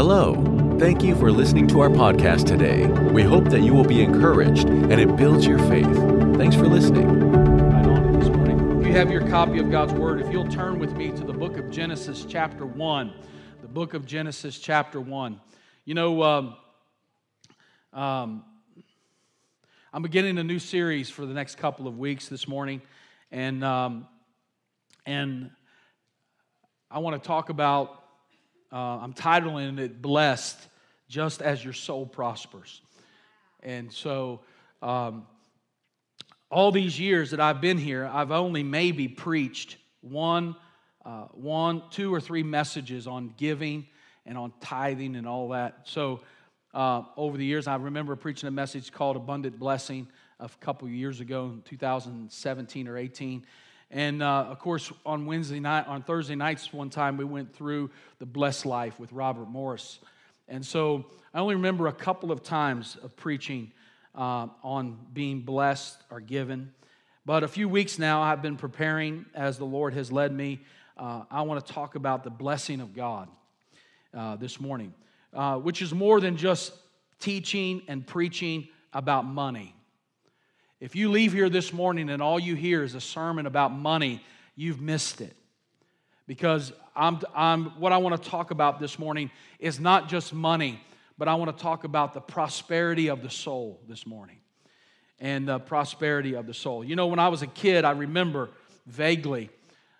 Hello. Thank you for listening to our podcast today. We hope that you will be encouraged and it builds your faith. Thanks for listening. If you have your copy of God's Word, if you'll turn with me to the book of Genesis, chapter 1. The book of Genesis, chapter 1. You know, um, um, I'm beginning a new series for the next couple of weeks this morning, and um, and I want to talk about. Uh, I'm titling it "Blessed, Just as Your Soul Prospers," and so um, all these years that I've been here, I've only maybe preached one, uh, one, two or three messages on giving and on tithing and all that. So uh, over the years. I remember preaching a message called Abundant Blessing a couple years ago in 2017 or 18. And uh, of course, on Wednesday night, on Thursday nights, one time we went through the Blessed Life with Robert Morris. And so I only remember a couple of times of preaching uh, on being blessed or given. But a few weeks now, I've been preparing as the Lord has led me. Uh, I want to talk about the blessing of God uh, this morning uh, which is more than just teaching and preaching about money. If you leave here this morning and all you hear is a sermon about money, you've missed it. Because I'm, I'm, what I want to talk about this morning is not just money, but I want to talk about the prosperity of the soul this morning. And the prosperity of the soul. You know, when I was a kid, I remember vaguely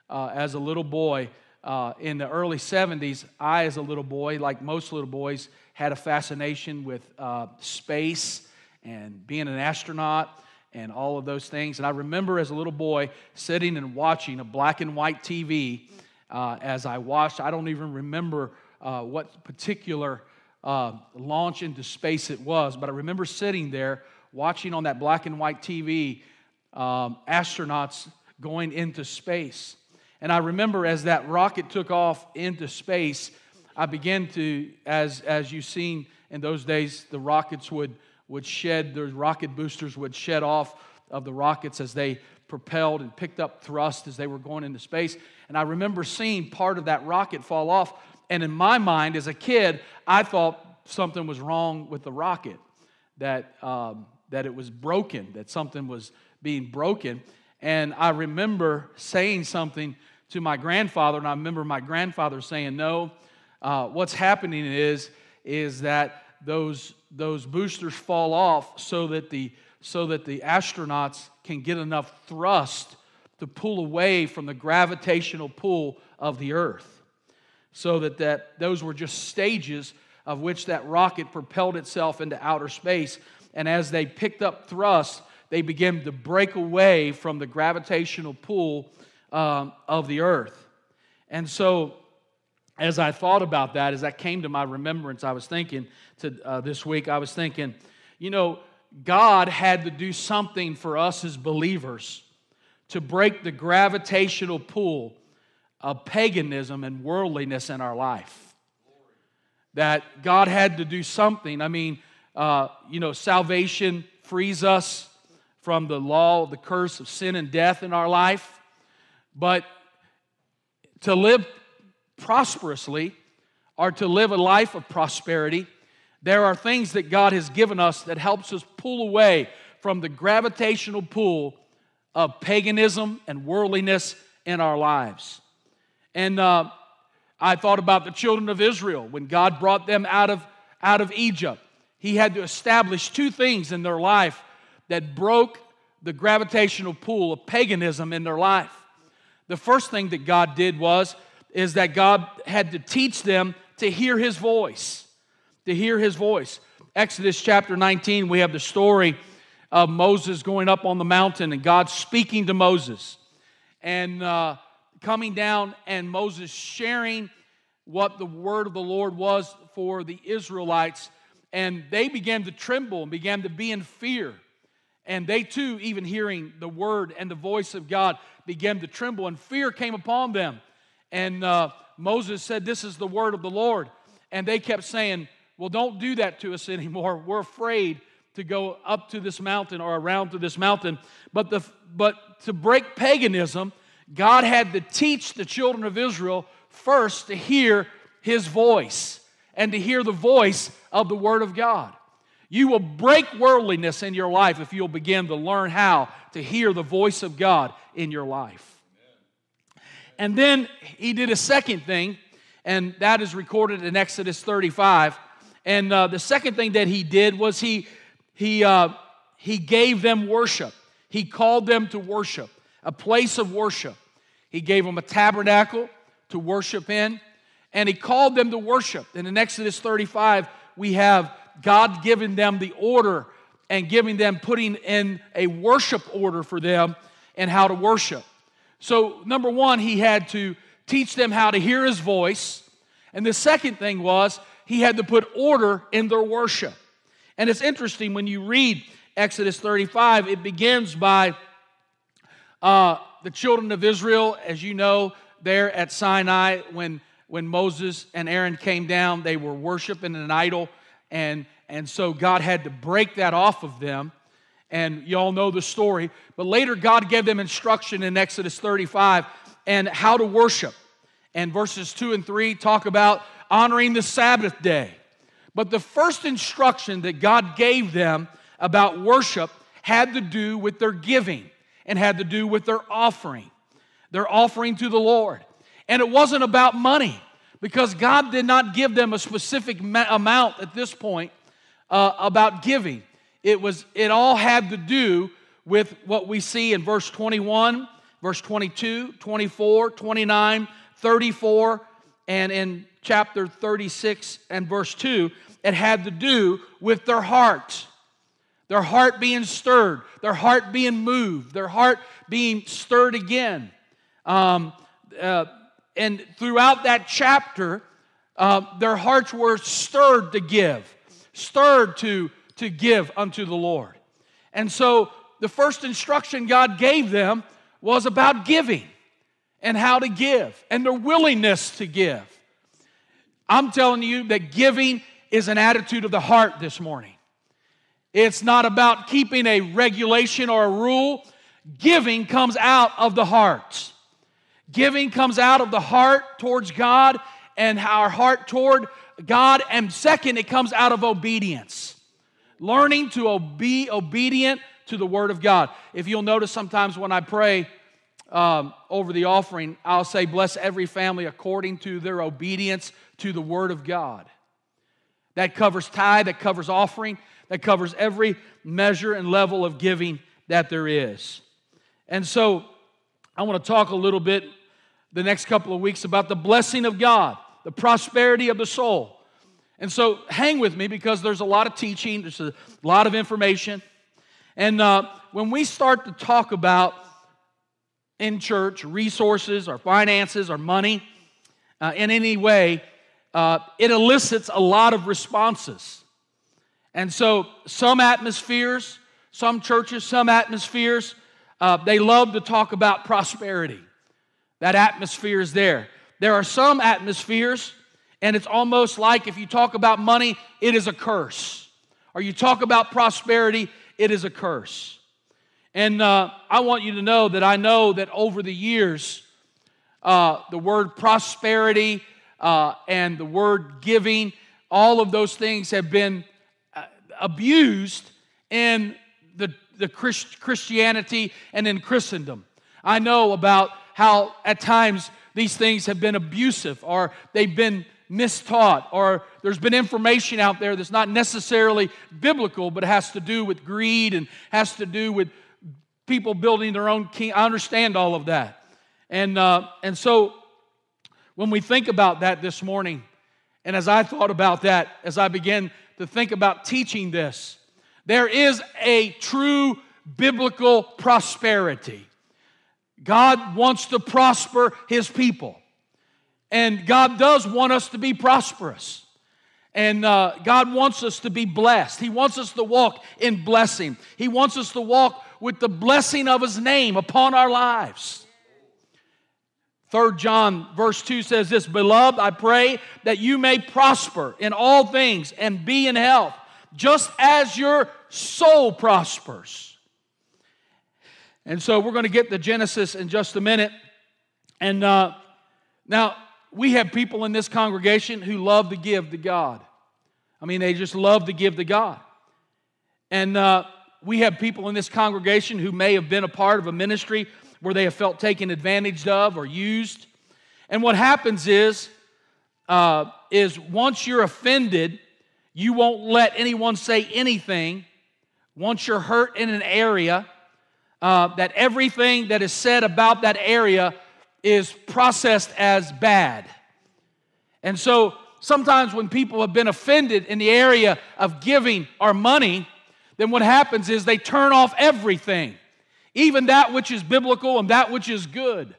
uh, as a little boy, uh, in the early 70s, I, as a little boy, like most little boys, had a fascination with uh, space and being an astronaut and all of those things. And I remember as a little boy sitting and watching a black and white TV uh, as I watched. I don't even remember uh, what particular uh, launch into space it was, but I remember sitting there watching on that black and white TV um, astronauts going into space. And I remember as that rocket took off into space, I began to, as, as you've seen in those days, the rockets would, would shed, the rocket boosters would shed off of the rockets as they propelled and picked up thrust as they were going into space. And I remember seeing part of that rocket fall off. And in my mind, as a kid, I thought something was wrong with the rocket, that, um, that it was broken, that something was being broken. And I remember saying something to my grandfather, and I remember my grandfather saying, No, uh, what's happening is, is that those, those boosters fall off so that, the, so that the astronauts can get enough thrust to pull away from the gravitational pull of the Earth. So that, that those were just stages of which that rocket propelled itself into outer space. And as they picked up thrust, they began to break away from the gravitational pull um, of the earth. And so, as I thought about that, as that came to my remembrance, I was thinking to uh, this week, I was thinking, you know, God had to do something for us as believers to break the gravitational pull of paganism and worldliness in our life. That God had to do something. I mean, uh, you know, salvation frees us from the law, the curse of sin and death in our life. But to live prosperously or to live a life of prosperity, there are things that God has given us that helps us pull away from the gravitational pull of paganism and worldliness in our lives. And uh, I thought about the children of Israel when God brought them out of, out of Egypt. He had to establish two things in their life that broke the gravitational pull of paganism in their life the first thing that God did was is that God had to teach them to hear his voice. To hear his voice. Exodus chapter 19, we have the story of Moses going up on the mountain and God speaking to Moses and uh, coming down and Moses sharing what the word of the Lord was for the Israelites. And they began to tremble and began to be in fear. And they too, even hearing the word and the voice of God, began to tremble, and fear came upon them. And uh, Moses said, This is the word of the Lord. And they kept saying, Well, don't do that to us anymore. We're afraid to go up to this mountain or around to this mountain. But, the, but to break paganism, God had to teach the children of Israel first to hear his voice. and to hear the voice of the Word of God. You will break worldliness in your life if you'll begin to learn how to hear the voice of God in your life. And then he did a second thing, and that is recorded in Exodus 35. And uh, the second thing that he did was he, he, uh, he gave them worship. He called them to worship, a place of worship. He gave them a tabernacle to worship in, and he called them to worship. And in Exodus 35, we have God giving them the order and giving them, putting in a worship order for them and how to worship. So, number one, he had to teach them how to hear his voice. And the second thing was he had to put order in their worship. And it's interesting when you read Exodus 35, it begins by uh, the children of Israel, as you know, there at Sinai when, when Moses and Aaron came down, they were worshiping an idol. And, and so God had to break that off of them. And y'all know the story. But later, God gave them instruction in Exodus 35 and how to worship. And verses 2 and 3 talk about honoring the Sabbath day. But the first instruction that God gave them about worship had to do with their giving and had to do with their offering, their offering to the Lord. And it wasn't about money because God did not give them a specific amount at this point uh, about giving. It was it all had to do with what we see in verse 21, verse 22, 24, 29, 34, and in chapter 36 and verse 2, it had to do with their heart. Their heart being stirred, their heart being moved, their heart being stirred again. Um, uh, and throughout that chapter, uh, their hearts were stirred to give, stirred to, to give unto the Lord. And so the first instruction God gave them was about giving and how to give and their willingness to give. I'm telling you that giving is an attitude of the heart this morning. It's not about keeping a regulation or a rule. Giving comes out of the heart. Giving comes out of the heart towards God and our heart toward God. And second, it comes out of obedience. Learning to be obedient to the Word of God. If you'll notice, sometimes when I pray um, over the offering, I'll say, Bless every family according to their obedience to the Word of God. That covers tithe, that covers offering, that covers every measure and level of giving that there is. And so I want to talk a little bit the next couple of weeks about the blessing of God, the prosperity of the soul. And so hang with me because there's a lot of teaching, there's a lot of information. And uh, when we start to talk about in church resources, our finances, our money, uh, in any way, uh, it elicits a lot of responses. And so, some atmospheres, some churches, some atmospheres, uh, they love to talk about prosperity. That atmosphere is there. There are some atmospheres, and it's almost like if you talk about money, it is a curse. Or you talk about prosperity, it is a curse. And uh, I want you to know that I know that over the years, uh, the word prosperity uh, and the word giving, all of those things have been uh, abused in the, the Christ, Christianity and in Christendom. I know about how at times these things have been abusive or they've been mistaught or there's been information out there that's not necessarily biblical but has to do with greed and has to do with people building their own king i understand all of that and uh, and so when we think about that this morning and as i thought about that as i began to think about teaching this there is a true biblical prosperity God wants to prosper his people. And God does want us to be prosperous. And uh, God wants us to be blessed. He wants us to walk in blessing. He wants us to walk with the blessing of His name upon our lives. Third John verse 2 says this, Beloved, I pray that you may prosper in all things and be in health, just as your soul prospers. And so we're going to get to Genesis in just a minute. And uh, now, we have people in this congregation who love to give to God. I mean, they just love to give to God. And uh, we have people in this congregation who may have been a part of a ministry where they have felt taken advantage of or used. And what happens is, uh, is once you're offended, you won't let anyone say anything. Once you're hurt in an area, uh, that everything that is said about that area is processed as bad. And so sometimes when people have been offended in the area of giving our money, then what happens is they turn off everything, even that which is biblical and that which is good.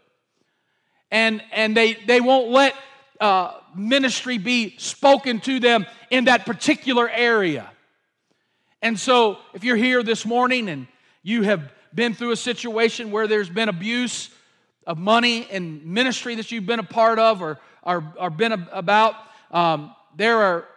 And, and they, they won't let uh, ministry be spoken to them in that particular area. And so, if you're here this morning and you have been through a situation where there's been abuse of money and ministry that you've been a part of or, or, or been about, um, there are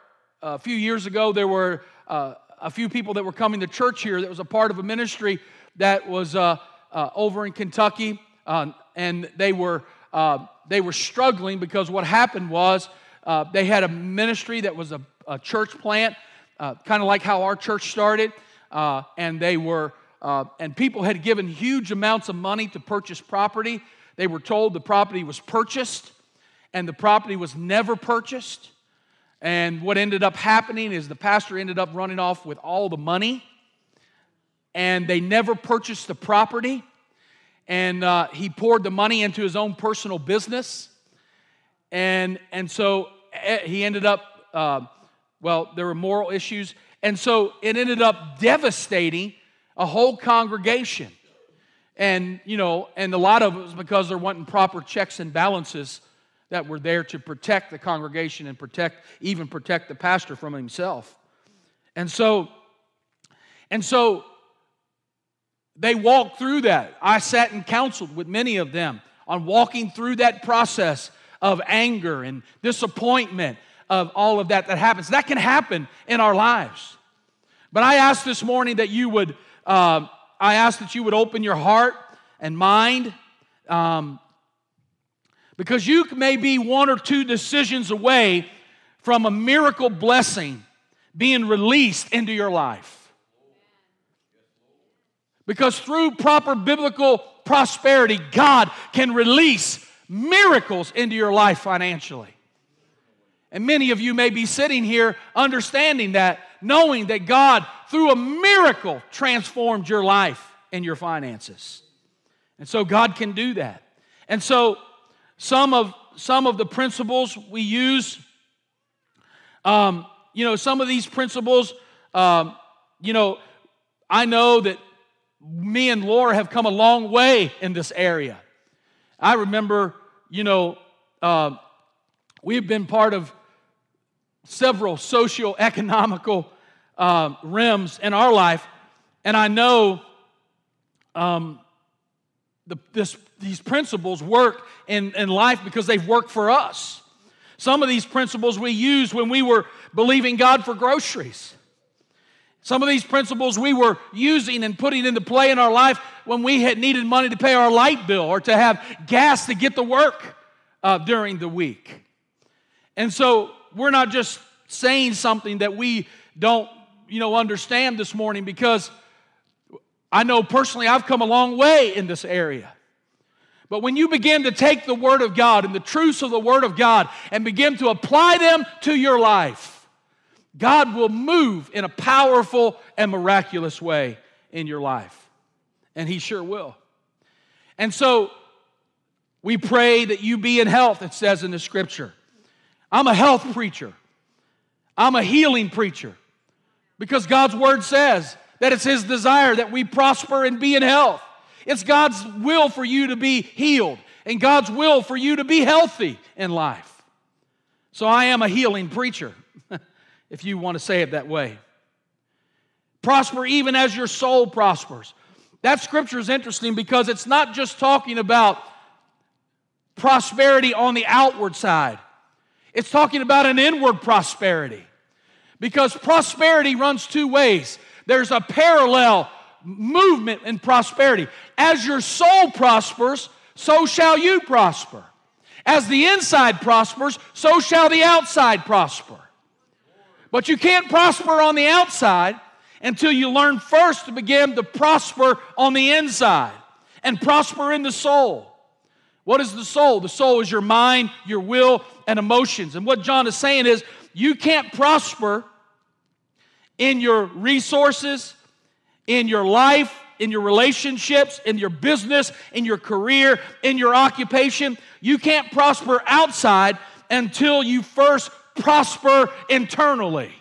a few years ago, there were uh, a few people that were coming to church here that was a part of a ministry that was uh, uh, over in Kentucky, uh, and they were uh, they were struggling because what happened was uh, they had a ministry that was a, a church plant, kind of like how our church started, and they were uh, and people had given huge amounts of money to purchase property. They were told the property was purchased, and the property was never purchased. And what ended up happening is the pastor ended up running off with all the money, and they never purchased the property. And uh, he poured the money into his own personal business. And, and so eh, he ended up, uh, well, there were moral issues. And so it ended up devastating a whole congregation. And, you know, and a lot of it was because they're wanting proper checks and balances that were there to protect the congregation and protect, even protect the pastor from himself. And so, and so they walked through that. I sat and counseled with many of them on walking through that process of anger and disappointment of all of that that happens. That can happen in our lives. But I ask this morning that you would um, I ask that you would open your heart and mind um, because you may be one or two decisions away from a miracle blessing being released into your life. Because through proper biblical prosperity, God can release miracles into your life financially. And many of you may be sitting here understanding that, knowing that God, through a miracle, transformed your life and your finances. And so God can do that. And so some of some of the principles we use, um, you know, some of these principles, um, you know, I know that me and Laura have come a long way in this area. I remember, you know, uh, we've been part of several socio-economical uh, rims in our life, and I know um, the, this, these principles work in, in life because they've worked for us. Some of these principles we used when we were believing God for groceries. Some of these principles we were using and putting into play in our life when we had needed money to pay our light bill or to have gas to get to work uh, during the week. And so we're not just saying something that we don't, you know, understand this morning because I know personally I've come a long way in this area. But when you begin to take the Word of God and the truths of the Word of God and begin to apply them to your life, God will move in a powerful and miraculous way in your life. And He sure will. And so we pray that you be in health, it says in the scripture. I'm a health preacher. I'm a healing preacher. Because God's word says that it's His desire that we prosper and be in health. It's God's will for you to be healed and God's will for you to be healthy in life. So I am a healing preacher, if you want to say it that way. Prosper even as your soul prospers. That scripture is interesting because it's not just talking about prosperity on the outward side, it's talking about an inward prosperity. Because prosperity runs two ways there's a parallel movement in prosperity. As your soul prospers, so shall you prosper. As the inside prospers, so shall the outside prosper. But you can't prosper on the outside until you learn first to begin to prosper on the inside and prosper in the soul. What is the soul? The soul is your mind, your will, and emotions. And what John is saying is you can't prosper in your resources, in your life, in your relationships, in your business, in your career, in your occupation. You can't prosper outside until you first prosper internally.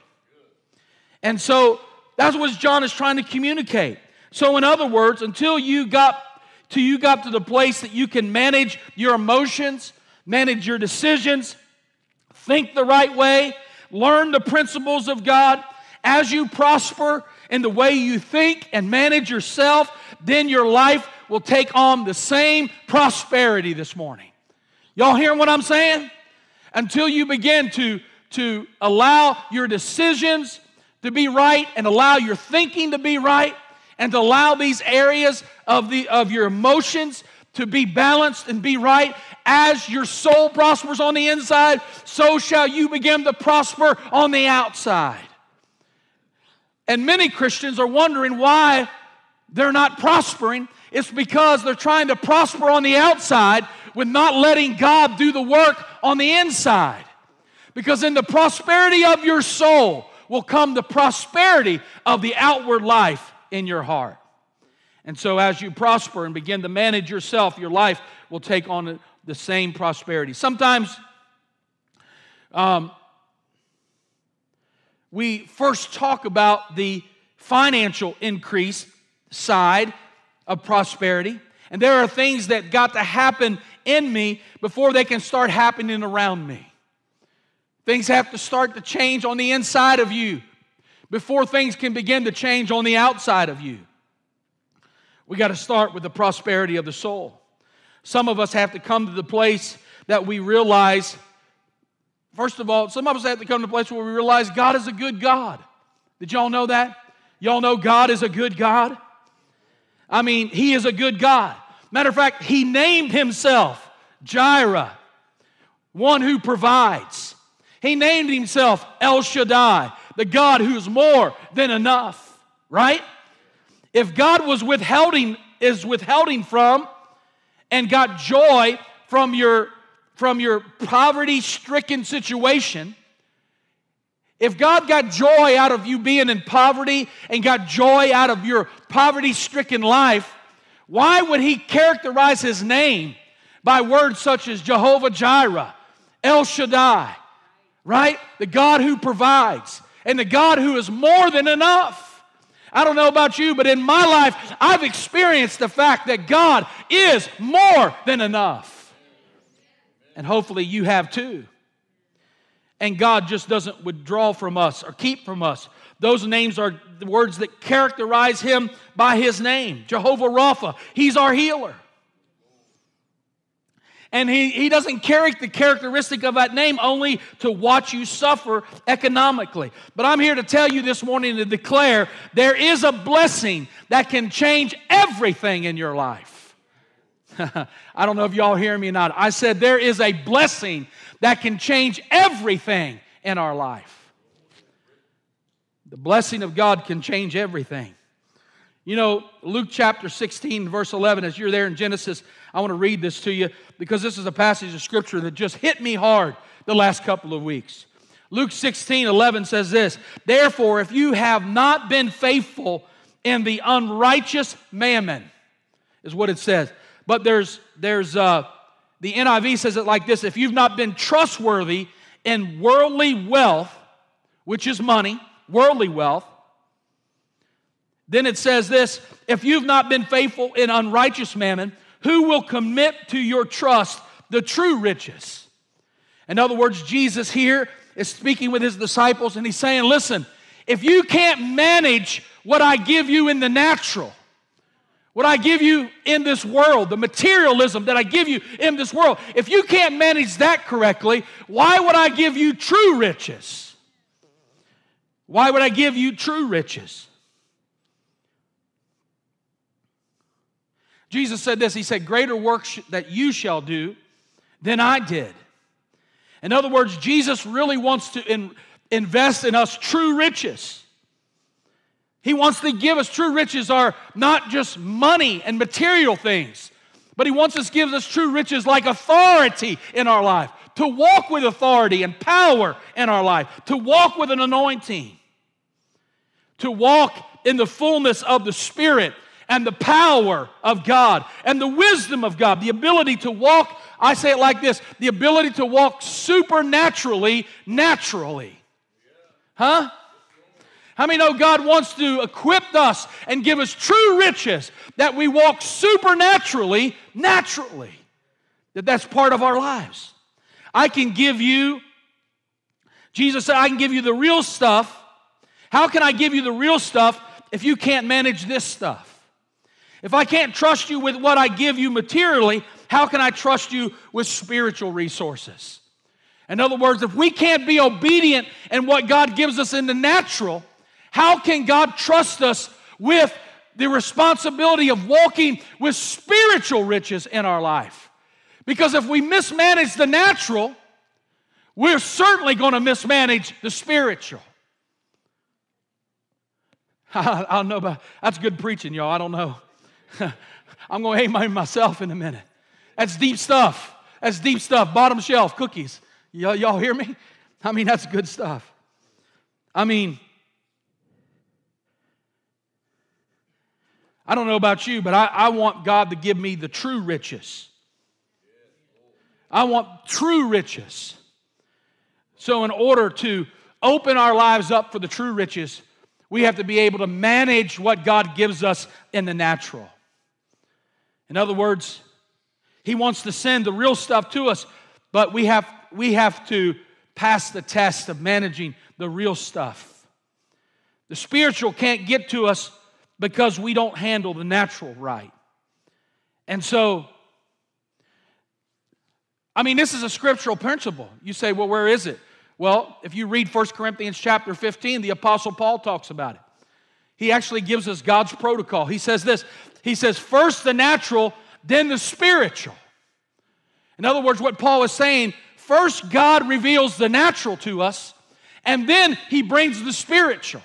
And so that's what John is trying to communicate. So, in other words, until you got till you got to the place that you can manage your emotions, manage your decisions, think the right way, learn the principles of God, as you prosper in the way you think and manage yourself, then your life will take on the same prosperity this morning. Y'all hearing what I'm saying? Until you begin to, to allow your decisions to be right and allow your thinking to be right and to allow these areas of, the, of your emotions to be balanced and be right. As your soul prospers on the inside, so shall you begin to prosper on the outside. And many Christians are wondering why they're not prospering. It's because they're trying to prosper on the outside with not letting God do the work on the inside. Because in the prosperity of your soul will come the prosperity of the outward life in your heart. And so, as you prosper and begin to manage yourself, your life will take on the same prosperity. Sometimes um, we first talk about the financial increase side of prosperity. And there are things that got to happen in me before they can start happening around me. Things have to start to change on the inside of you before things can begin to change on the outside of you. We got to start with the prosperity of the soul. Some of us have to come to the place that we realize First of all, some of us have to come to a place where we realize God is a good God. Did y'all know that? Y'all know God is a good God? I mean, He is a good God. Matter of fact, He named Himself Jireh, one who provides. He named Himself El Shaddai, the God who's more than enough, right? If God was withholding, is withholding from and got joy from your from your poverty stricken situation, if God got joy out of you being in poverty and got joy out of your poverty stricken life, why would He characterize His name by words such as Jehovah Jireh, El Shaddai, right? The God who provides and the God who is more than enough. I don't know about you, but in my life, I've experienced the fact that God is more than enough. And hopefully you have too. And God just doesn't withdraw from us or keep from us. Those names are the words that characterize Him by His name Jehovah Rapha. He's our healer. And he, he doesn't carry the characteristic of that name only to watch you suffer economically. But I'm here to tell you this morning to declare there is a blessing that can change everything in your life. I don't know if y'all hear me or not. I said there is a blessing that can change everything in our life. The blessing of God can change everything. You know, Luke chapter 16, verse 11, as you're there in Genesis, I want to read this to you because this is a passage of scripture that just hit me hard the last couple of weeks. Luke 16, 11 says this Therefore, if you have not been faithful in the unrighteous mammon, is what it says. But there's, there's uh, the NIV says it like this if you've not been trustworthy in worldly wealth, which is money, worldly wealth, then it says this if you've not been faithful in unrighteous mammon, who will commit to your trust the true riches? In other words, Jesus here is speaking with his disciples and he's saying, Listen, if you can't manage what I give you in the natural, what I give you in this world, the materialism that I give you in this world, if you can't manage that correctly, why would I give you true riches? Why would I give you true riches? Jesus said this He said, Greater works that you shall do than I did. In other words, Jesus really wants to in, invest in us true riches. He wants to give us true riches are not just money and material things, but he wants us gives us true riches like authority in our life, to walk with authority and power in our life, to walk with an anointing, to walk in the fullness of the Spirit and the power of God and the wisdom of God, the ability to walk, I say it like this the ability to walk supernaturally, naturally. Huh? How many know God wants to equip us and give us true riches that we walk supernaturally, naturally? That that's part of our lives. I can give you, Jesus said, I can give you the real stuff. How can I give you the real stuff if you can't manage this stuff? If I can't trust you with what I give you materially, how can I trust you with spiritual resources? In other words, if we can't be obedient in what God gives us in the natural, how can God trust us with the responsibility of walking with spiritual riches in our life? Because if we mismanage the natural, we're certainly going to mismanage the spiritual. I, don't know about that's good preaching, y'all. I don't know. I'm going to hate myself in a minute. That's deep stuff. That's deep stuff. Bottom shelf cookies. Y'all, y'all hear me? I mean, that's good stuff. I mean, I don't know about you, but I, I want God to give me the true riches. I want true riches. So, in order to open our lives up for the true riches, we have to be able to manage what God gives us in the natural. In other words, He wants to send the real stuff to us, but we have, we have to pass the test of managing the real stuff. The spiritual can't get to us because we don't handle the natural right. And so, I mean, this is a scriptural principle. You say, well, where is it? Well, if you read 1 Corinthians chapter 15, the Apostle Paul talks about it. He actually gives us God's protocol. He says this He says, first the natural, then the spiritual. In other words, what Paul is saying, first God reveals the natural to us, and then he brings the spiritual.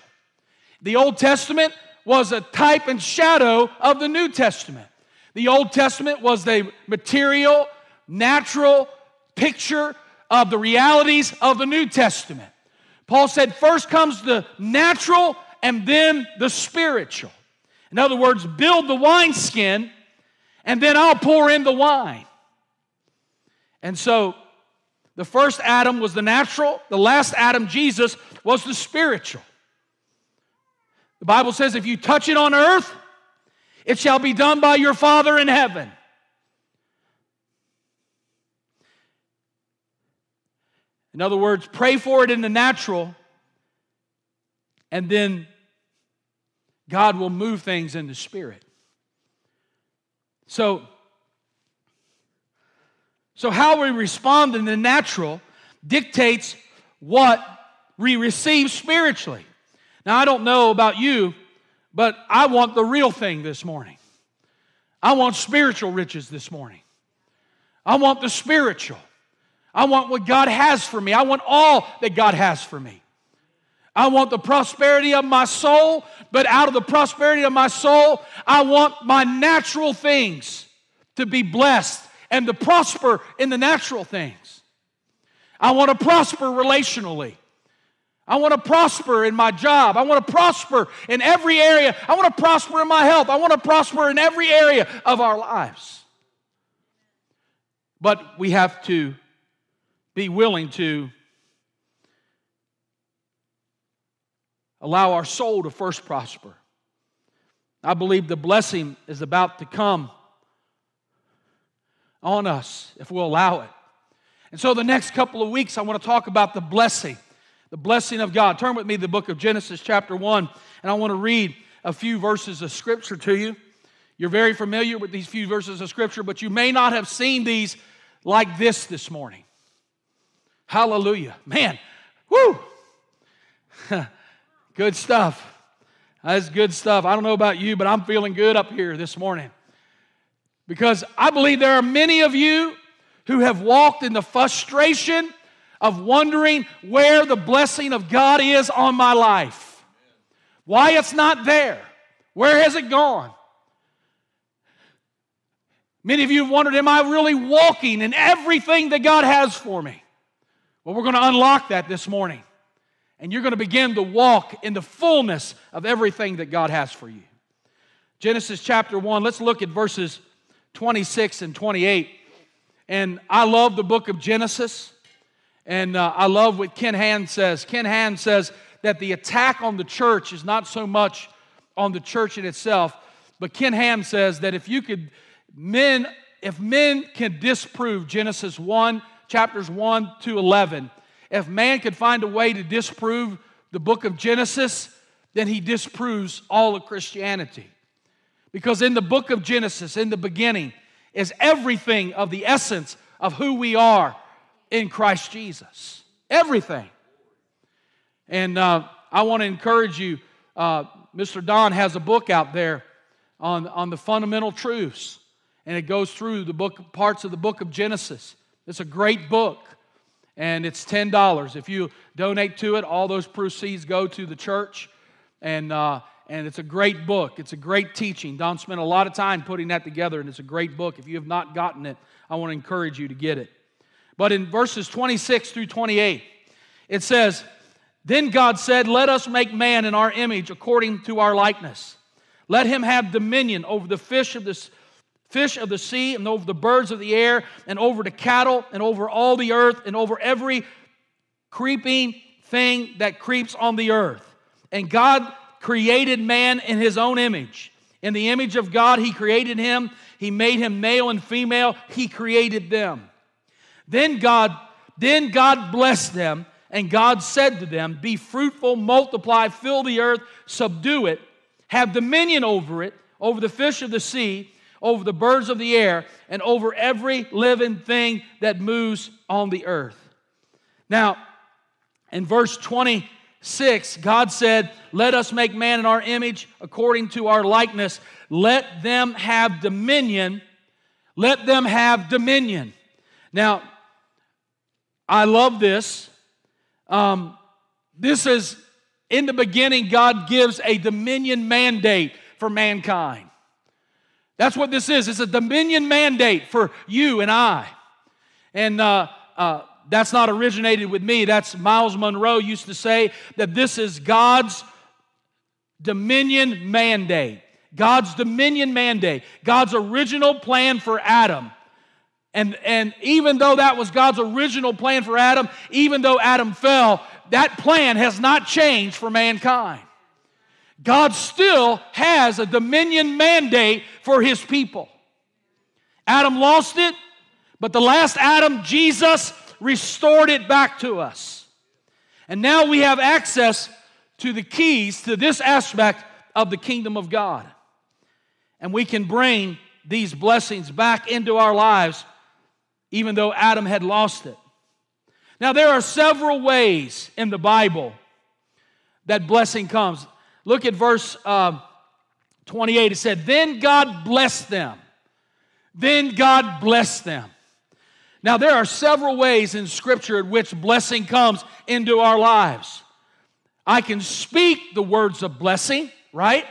The Old Testament was a type and shadow of the New Testament. The Old Testament was the material, natural picture of the realities of the New Testament. Paul said, first comes the natural and then the spiritual. In other words, build the wineskin and then I'll pour in the wine. And so the first Adam was the natural, the last Adam, Jesus, was the spiritual. The Bible says, if you touch it on earth, it shall be done by your Father in heaven. In other words, pray for it in the natural, and then God will move things in the spirit. So, so how we respond in the natural dictates what we receive spiritually. Now, I don't know about you, but I want the real thing this morning. I want spiritual riches this morning. I want the spiritual. I want what God has for me. I want all that God has for me. I want the prosperity of my soul, but out of the prosperity of my soul, I want my natural things to be blessed and to prosper in the natural things. I want to prosper relationally. I want to prosper in my job. I want to prosper in every area. I want to prosper in my health. I want to prosper in every area of our lives. But we have to be willing to allow our soul to first prosper. I believe the blessing is about to come on us if we'll allow it. And so, the next couple of weeks, I want to talk about the blessing, the blessing of God. Turn with me to the book of Genesis, chapter 1, and I want to read a few verses of scripture to you. You're very familiar with these few verses of scripture, but you may not have seen these like this this morning. Hallelujah. Man, whoo! Good stuff. That's good stuff. I don't know about you, but I'm feeling good up here this morning. Because I believe there are many of you who have walked in the frustration of wondering where the blessing of God is on my life. Why it's not there. Where has it gone? Many of you have wondered, am I really walking in everything that God has for me? Well, we're going to unlock that this morning. And you're going to begin to walk in the fullness of everything that God has for you. Genesis chapter 1, let's look at verses 26 and 28. And I love the book of Genesis. And uh, I love what Ken Ham says. Ken Ham says that the attack on the church is not so much on the church in itself, but Ken Ham says that if you could, men, if men can disprove Genesis 1, chapters 1 to 11, if man could find a way to disprove the book of Genesis, then he disproves all of Christianity. Because in the book of Genesis, in the beginning, is everything of the essence of who we are in Christ Jesus. Everything. And uh, I want to encourage you. Uh, Mr. Don has a book out there on, on the fundamental truths, and it goes through the book parts of the book of Genesis. It's a great book, and it's ten dollars. If you donate to it, all those proceeds go to the church, and uh, and it's a great book. It's a great teaching. Don spent a lot of time putting that together, and it's a great book. If you have not gotten it, I want to encourage you to get it. But in verses 26 through 28, it says, Then God said, Let us make man in our image according to our likeness. Let him have dominion over the fish of the fish of the sea and over the birds of the air and over the cattle and over all the earth and over every creeping thing that creeps on the earth. And God created man in his own image. In the image of God, he created him. He made him male and female. He created them. Then God, then God blessed them, and God said to them, Be fruitful, multiply, fill the earth, subdue it, have dominion over it, over the fish of the sea, over the birds of the air, and over every living thing that moves on the earth. Now, in verse 26, God said, Let us make man in our image according to our likeness. Let them have dominion. Let them have dominion. Now, I love this. Um, this is in the beginning, God gives a dominion mandate for mankind. That's what this is. It's a dominion mandate for you and I. And uh, uh, that's not originated with me. That's Myles Munroe used to say that this is God's dominion mandate. God's dominion mandate. God's original plan for Adam and, and even though that was God's original plan for Adam, even though Adam fell, that plan has not changed for mankind. God still has a dominion mandate for his people. Adam lost it, but the last Adam, Jesus, restored it back to us. And now we have access to the keys to this aspect of the kingdom of God. And we can bring these blessings back into our lives even though Adam had lost it. Now, there are several ways in the Bible that blessing comes. Look at verse uh, 28. It said, Then God blessed them. Then God blessed them. Now, there are several ways in Scripture in which blessing comes into our lives. I can speak the words of blessing, right?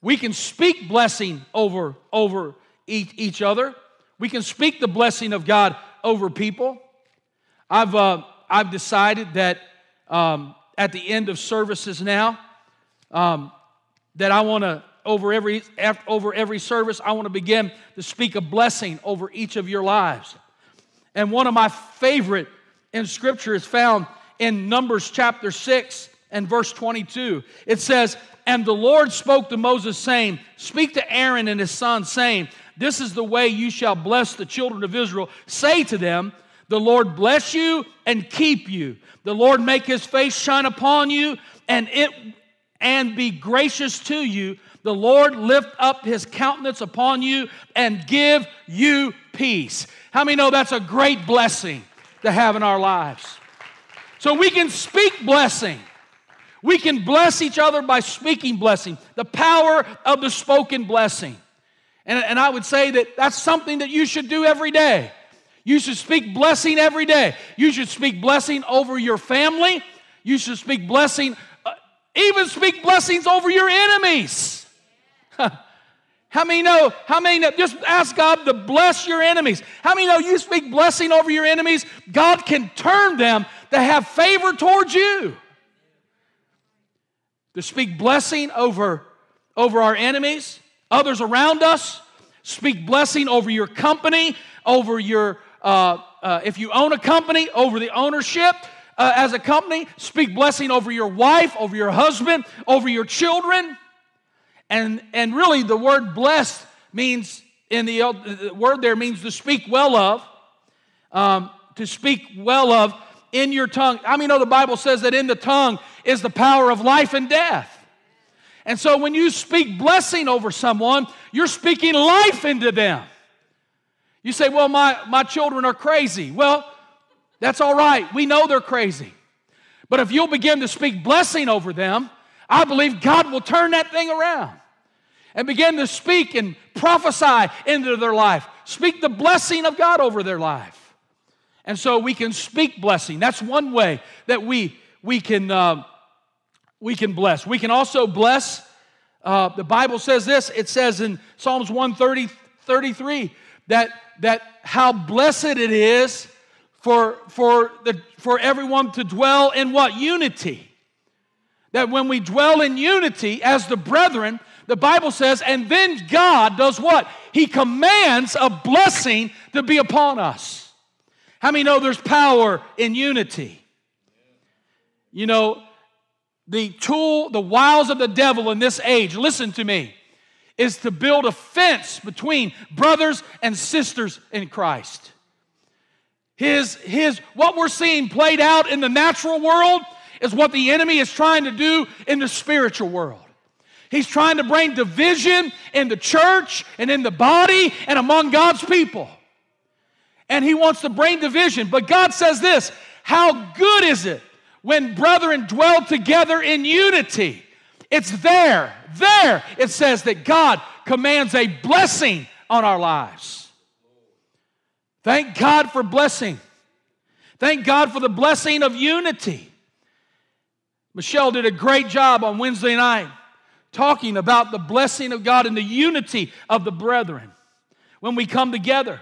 We can speak blessing over, over each, each other. We can speak the blessing of God over people. I've, uh, I've decided that um, at the end of services now, um, that I want to, over every, over every service, I want to begin to speak a blessing over each of your lives. And one of my favorite in Scripture is found in Numbers chapter 6 and verse 22. It says, And the Lord spoke to Moses, saying, Speak to Aaron and his son, saying, this is the way you shall bless the children of Israel. Say to them, The Lord bless you and keep you. The Lord make his face shine upon you and it and be gracious to you. The Lord lift up his countenance upon you and give you peace. How many know that's a great blessing to have in our lives? So we can speak blessing. We can bless each other by speaking blessing. The power of the spoken blessing. And, and I would say that that's something that you should do every day. You should speak blessing every day. You should speak blessing over your family. You should speak blessing, uh, even speak blessings over your enemies. How many know? How many know? Just ask God to bless your enemies. How many know you speak blessing over your enemies? God can turn them to have favor towards you. To speak blessing over, over our enemies, others around us. Speak blessing over your company, over your, uh, uh, if you own a company, over the ownership uh, as a company. Speak blessing over your wife, over your husband, over your children. And, and really, the word blessed means, in the, the word there means to speak well of, um, to speak well of in your tongue. I mean, know the Bible says that in the tongue is the power of life and death. And so when you speak blessing over someone, you're speaking life into them. You say, Well, my, my children are crazy. Well, that's all right. We know they're crazy. But if you'll begin to speak blessing over them, I believe God will turn that thing around and begin to speak and prophesy into their life. Speak the blessing of God over their life. And so we can speak blessing. That's one way that we, we, can, uh, we can bless. We can also bless. Uh, the Bible says this it says in Psalms 130, 33 that, that how blessed it is for, for, the, for everyone to dwell in what? Unity. That when we dwell in unity as the brethren, the Bible says, and then God does what? He commands a blessing to be upon us. How many know there's power in unity? You know, the tool, the wiles of the devil in this age, listen to me, is to build a fence between brothers and sisters in Christ. His, his, what we're seeing played out in the natural world is what the enemy is trying to do in the spiritual world. He's trying to bring division in the church and in the body and among God's people. And he wants to bring division. But God says this How good is it when brethren dwell together in unity? It's there, there, it says that God commands a blessing on our lives. Thank God for blessing. Thank God for the blessing of unity. Michelle did a great job on Wednesday night talking about the blessing of God and the unity of the brethren when we come together.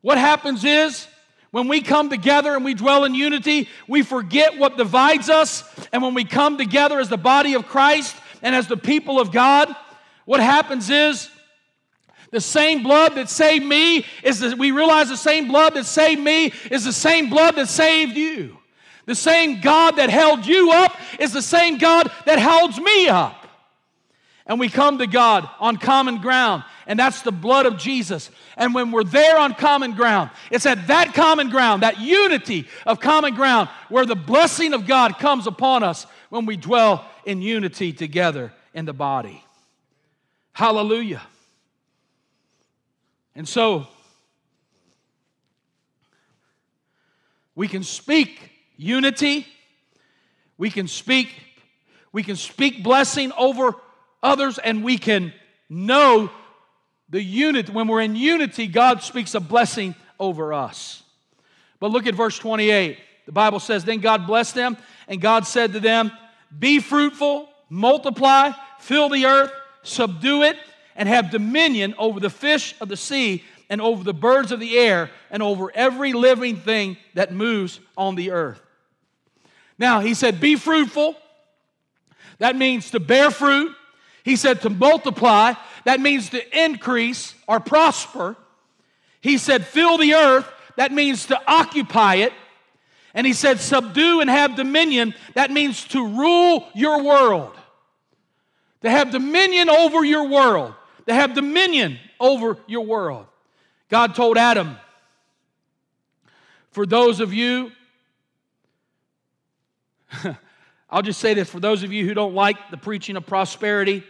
What happens is, when we come together and we dwell in unity, we forget what divides us. And when we come together as the body of Christ and as the people of God, what happens is the same blood that saved me is that we realize the same blood that saved me is the same blood that saved you. The same God that held you up is the same God that holds me up. And we come to God on common ground, and that's the blood of Jesus. And when we're there on common ground, it's at that common ground, that unity of common ground, where the blessing of God comes upon us when we dwell in unity together in the body. Hallelujah. And so, we can speak unity. We can speak we can speak blessing over others and we can know the unit when we're in unity God speaks a blessing over us. But look at verse 28. The Bible says then God blessed them and God said to them, "Be fruitful, multiply, fill the earth, subdue it, and have dominion over the fish of the sea and over the birds of the air and over every living thing that moves on the earth." Now, he said, Be fruitful. That means to bear fruit. He said to multiply. That means to increase or prosper. He said, Fill the earth. That means to occupy it. And he said, Subdue and have dominion. That means to rule your world. To have dominion over your world. To have dominion over your world. God told Adam, For those of you I'll just say this for those of you who don't like the preaching of prosperity,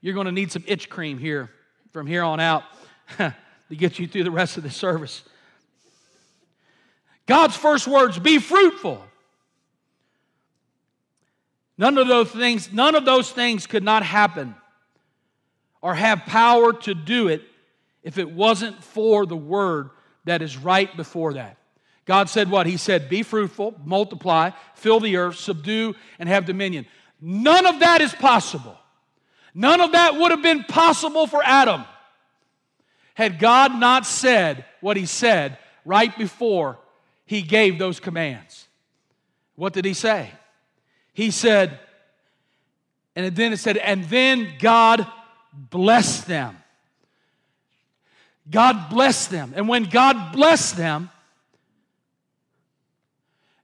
you're going to need some itch cream here from here on out to get you through the rest of the service. God's first words be fruitful. None of those things, none of those things could not happen or have power to do it if it wasn't for the word that is right before that. God said what? He said, Be fruitful, multiply, fill the earth, subdue, and have dominion. None of that is possible. None of that would have been possible for Adam had God not said what he said right before he gave those commands. What did he say? He said, and then it said, and then God blessed them. God blessed them. And when God blessed them,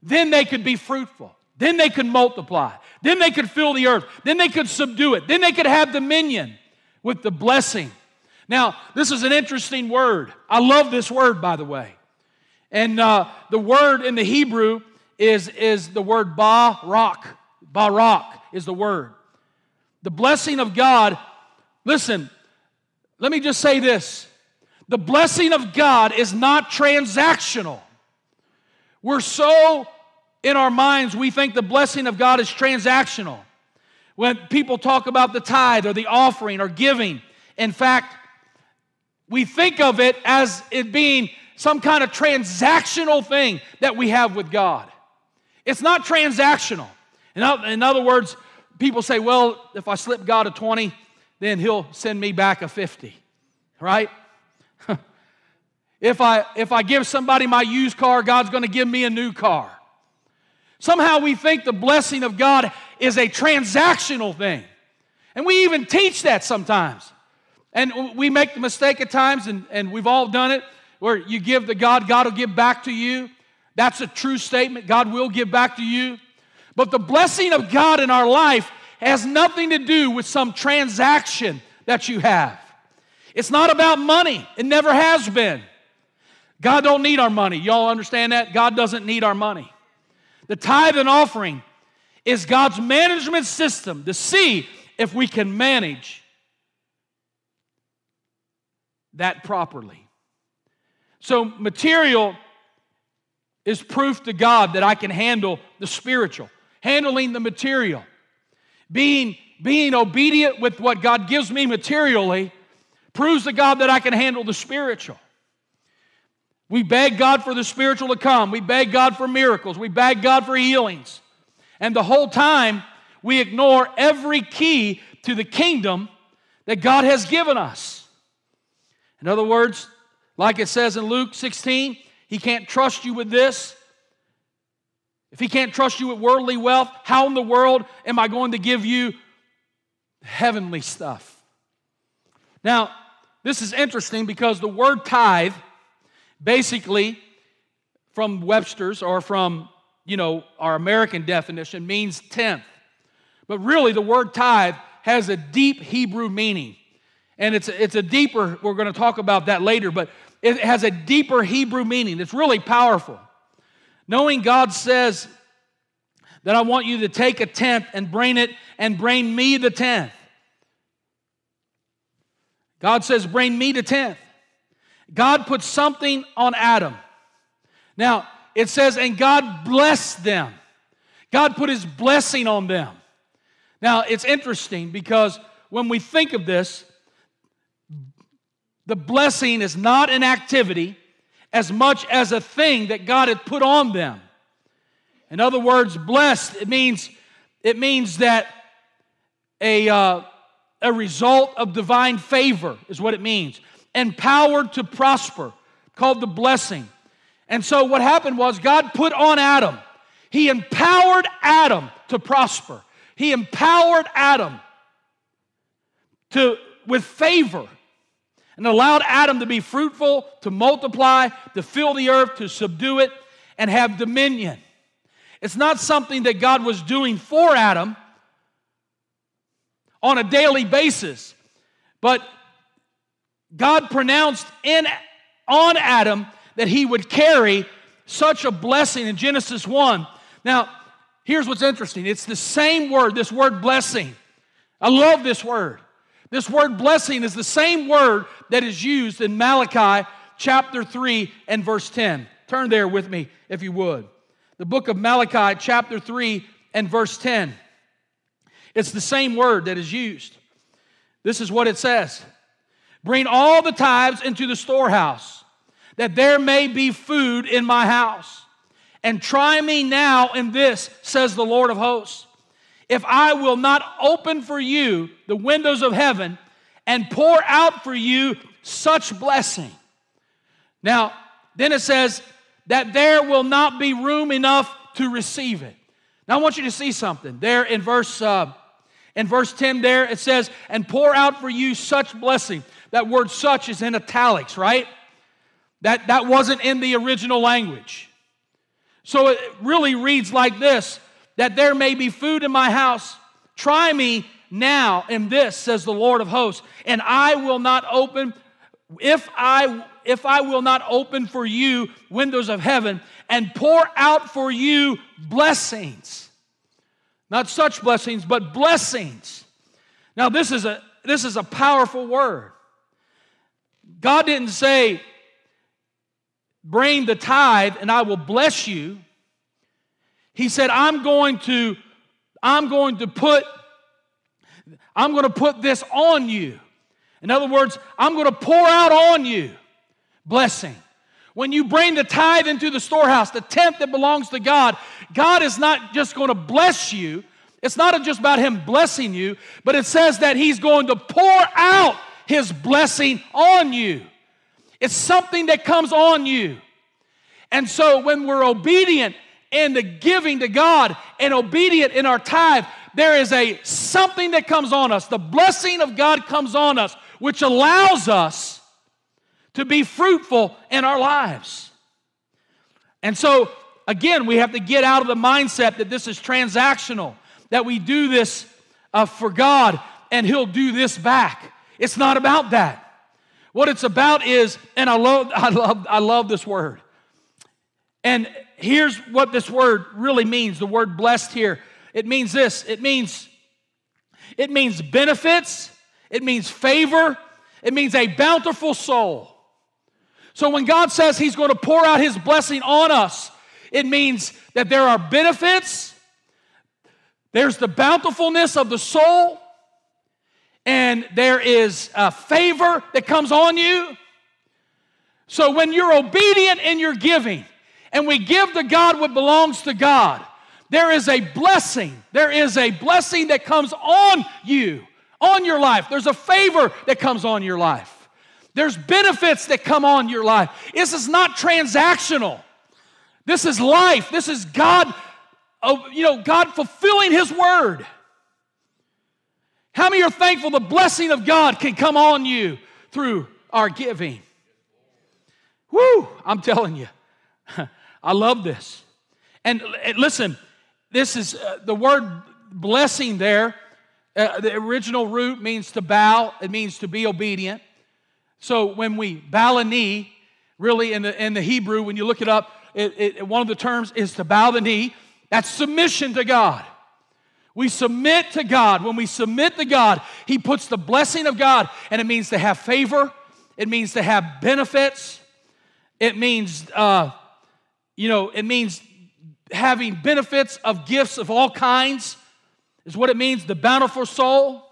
then they could be fruitful. Then they could multiply. Then they could fill the earth. Then they could subdue it. Then they could have dominion with the blessing. Now, this is an interesting word. I love this word, by the way. And uh, the word in the Hebrew is, is the word barak. Barak is the word. The blessing of God, listen, let me just say this. The blessing of God is not transactional. We're so in our minds, we think the blessing of God is transactional. When people talk about the tithe or the offering or giving, in fact, we think of it as it being some kind of transactional thing that we have with God. It's not transactional. In other words, people say, well, if I slip God a 20, then he'll send me back a 50, right? if, I, if I give somebody my used car, God's going to give me a new car. Somehow we think the blessing of God is a transactional thing. And we even teach that sometimes. And we make the mistake at times, and, and we've all done it, where you give to God, God will give back to you. That's a true statement. God will give back to you. But the blessing of God in our life has nothing to do with some transaction that you have. It's not about money. It never has been. God don't need our money. Y'all understand that? God doesn't need our money. The tithe and offering is God's management system to see if we can manage that properly. So, material is proof to God that I can handle the spiritual, handling the material. Being, being obedient with what God gives me materially proves to God that I can handle the spiritual. We beg God for the spiritual to come. We beg God for miracles. We beg God for healings. And the whole time, we ignore every key to the kingdom that God has given us. In other words, like it says in Luke 16, He can't trust you with this. If He can't trust you with worldly wealth, how in the world am I going to give you heavenly stuff? Now, this is interesting because the word tithe basically from Webster's or from, you know, our American definition means tenth. But really, the word tithe has a deep Hebrew meaning. And it's, it's a deeper, we're going to talk about that later, but it has a deeper Hebrew meaning. It's really powerful. Knowing God says that I want you to take a tenth and bring it and bring me the tenth. God says, bring me the tenth. God put something on Adam. Now, it says, and God blessed them. God put his blessing on them. Now, it's interesting because when we think of this, the blessing is not an activity as much as a thing that God had put on them. In other words, blessed, it means, it means that a, uh, a result of divine favor is what it means empowered to prosper, called the blessing. And so what happened was God put on Adam, He empowered Adam to prosper. He empowered Adam to, with favor and allowed Adam to be fruitful, to multiply, to fill the earth, to subdue it, and have dominion. It's not something that God was doing for Adam on a daily basis, but God pronounced in, on Adam that he would carry such a blessing in Genesis 1. Now, here's what's interesting it's the same word, this word blessing. I love this word. This word blessing is the same word that is used in Malachi chapter 3 and verse 10. Turn there with me if you would. The book of Malachi, chapter 3 and verse 10. It's the same word that is used. This is what it says Bring all the tithes into the storehouse, that there may be food in my house. And try me now in this, says the Lord of hosts. If I will not open for you the windows of heaven and pour out for you such blessing. Now, then it says that there will not be room enough to receive it. Now, I want you to see something there in verse. Uh, in verse 10 there it says and pour out for you such blessing that word such is in italics right that, that wasn't in the original language. So it really reads like this that there may be food in my house. Try me now in this, says the Lord of hosts, and I will not open, if I if I will not open for you windows of heaven and pour out for you blessings. Not such blessings, but blessings. Now, this is a this is a powerful word. God didn't say, bring the tithe and I will bless you. He said, I'm going to, I'm going to put, I'm going to put this on you. In other words, I'm going to pour out on you blessing. When you bring the tithe into the storehouse, the tenth that belongs to God, God is not just going to bless you. It's not just about Him blessing you, but it says that He's going to pour out His blessing on you. It's something that comes on you. And so when we're obedient in the giving to God and obedient in our tithe, there is a something that comes on us. The blessing of God comes on us, which allows us to be fruitful in our lives. And so, again, we have to get out of the mindset that this is transactional, that we do this uh, for God and He'll do this back. It's not about that. What it's about is, and I love, I love, I love this word. And here's what this word really means the word blessed here. It means this it means, it means benefits, it means favor, it means a bountiful soul. So when God says He's going to pour out His blessing on us, it means that there are benefits, there's the bountifulness of the soul, and there is a favor that comes on you. So when you're obedient in your giving, and we give to God what belongs to God, there is a blessing. There is a blessing that comes on you, on your life. There's a favor that comes on your life. There's benefits that come on your life. This is not transactional. This is life. This is God, uh, you know, God fulfilling His word. How many are thankful the blessing of God can come on you through our giving? Woo, I'm telling you. I love this. And, listen, this is uh, the word blessing there. Uh, the original root means to bow, it means to be obedient. So when we bow a knee, really in the, in the Hebrew, when you look it up, it, it, one of the terms is to bow the knee. That's submission to God. We submit to God. When we submit to God, He puts the blessing of God, and it means to have favor, it means to have benefits, it means, uh, you know, it means having benefits of gifts of all kinds, is what it means, the bountiful soul.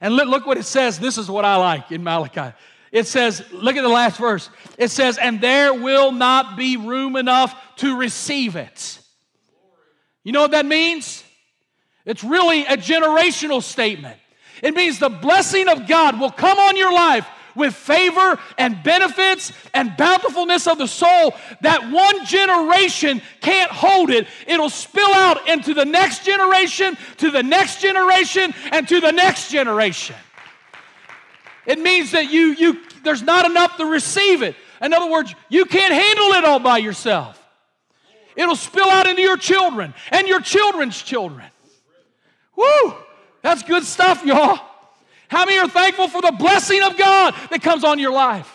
And look, look what it says. This is what I like in Malachi. It says, look at the last verse. It says, and there will not be room enough to receive it. You know what that means? It's really a generational statement. It means the blessing of God will come on your life with favor and benefits and bountifulness of the soul that one generation can't hold it. It'll spill out into the next generation, to the next generation, and to the next generation. It means that you, you, there's not enough to receive it. In other words, you can't handle it all by yourself. It'll spill out into your children and your children's children. Woo! That's good stuff, y'all. How many are thankful for the blessing of God that comes on your life?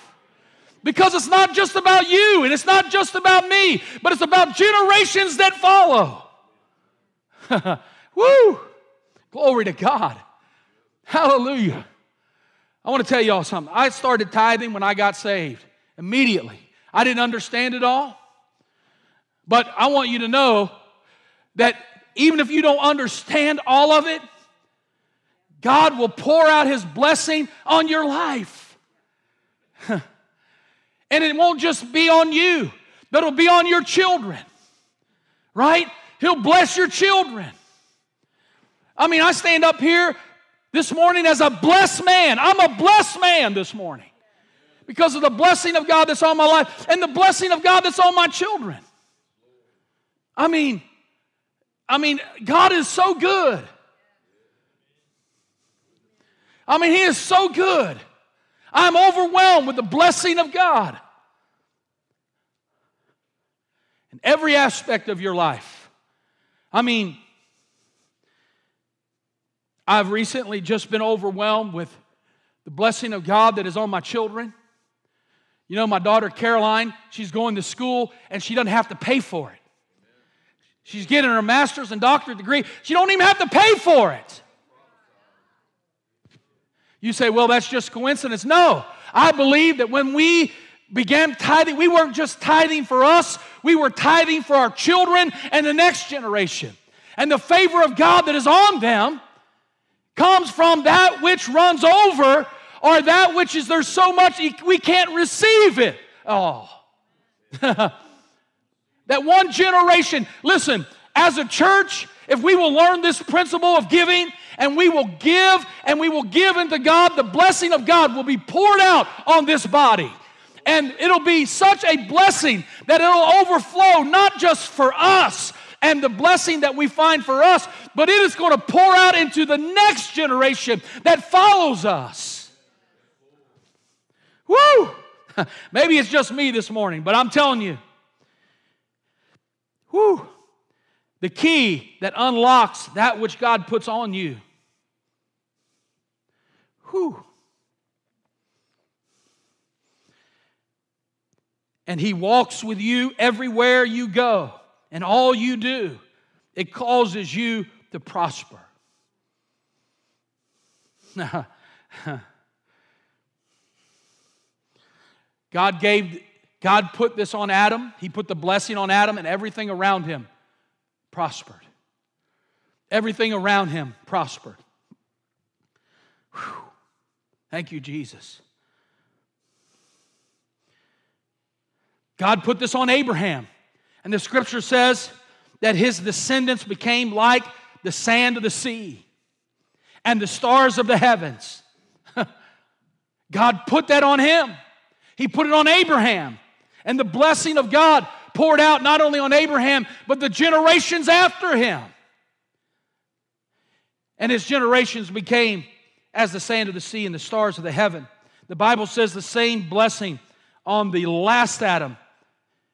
Because it's not just about you and it's not just about me, but it's about generations that follow. Woo! Glory to God. Hallelujah. I want to tell y'all something. I started tithing when I got saved immediately. I didn't understand it all. But I want you to know that even if you don't understand all of it, God will pour out His blessing on your life. And it won't just be on you, but it'll be on your children, right? He'll bless your children. I mean, I stand up here this morning as a blessed man. I'm a blessed man this morning because of the blessing of God that's on my life and the blessing of God that's on my children. I mean, I mean, God is so good. I mean, He is so good. I'm overwhelmed with the blessing of God in every aspect of your life. I mean, I've recently just been overwhelmed with the blessing of God that is on my children. You know, my daughter Caroline, she's going to school and she doesn't have to pay for it. She's getting her master's and doctorate degree. She don't even have to pay for it. You say, well, that's just coincidence. No, I believe that when we began tithing, we weren't just tithing for us, we were tithing for our children and the next generation. And the favor of God that is on them comes from that which runs over or that which is there's so much we can't receive it. Oh. that one generation, listen, as a church, if we will learn this principle of giving and we will give and we will give into God, the blessing of God will be poured out on this body. And it'll be such a blessing that it'll overflow not just for us and the blessing that we find for us, but it is going to pour out into the next generation that follows us. Woo! Maybe it's just me this morning, but I'm telling you. Woo! The key that unlocks that which God puts on you Whew. And He walks with you everywhere you go and all you do. It causes you to prosper. God gave, God put this on Adam. He put the blessing on Adam, and everything around him prospered. Everything around him prospered. Whew. Thank you, Jesus. God put this on Abraham. And the scripture says that his descendants became like the sand of the sea and the stars of the heavens. God put that on him. He put it on Abraham. And the blessing of God poured out not only on Abraham, but the generations after him. And his generations became as the sand of the sea and the stars of the heaven. The Bible says the same blessing on the last Adam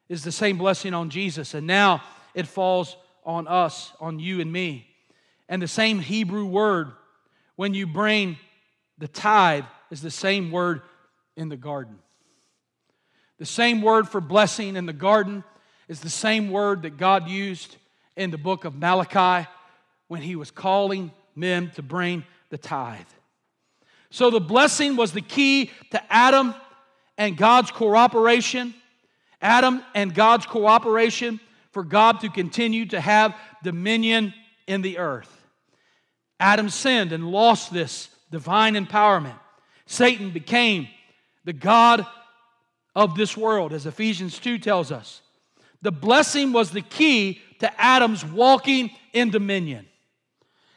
is the same blessing on Jesus. And now it falls on us, on you and me. And the same Hebrew word, when you bring the tithe, is the same word in the garden. The same word for blessing in the garden is the same word that God used in the book of Malachi when he was calling men to bring the tithe. So the blessing was the key to Adam and God's cooperation. Adam and God's cooperation for God to continue to have dominion in the earth. Adam sinned and lost this divine empowerment. Satan became the God of this world, as Ephesians 2 tells us. The blessing was the key to Adam's walking in dominion.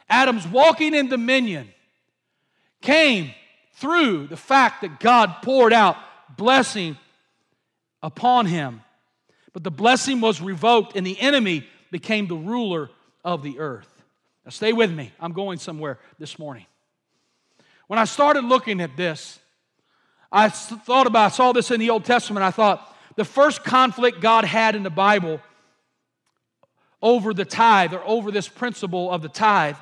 Adam's walking in dominion came through the fact that God poured out blessing upon him. But the blessing was revoked, and the enemy became the ruler of the earth. Now, stay with me. I'm going somewhere this morning. When I started looking at this, I thought about, I saw this in the Old Testament. I thought the first conflict God had in the Bible over the tithe or over this principle of the tithe,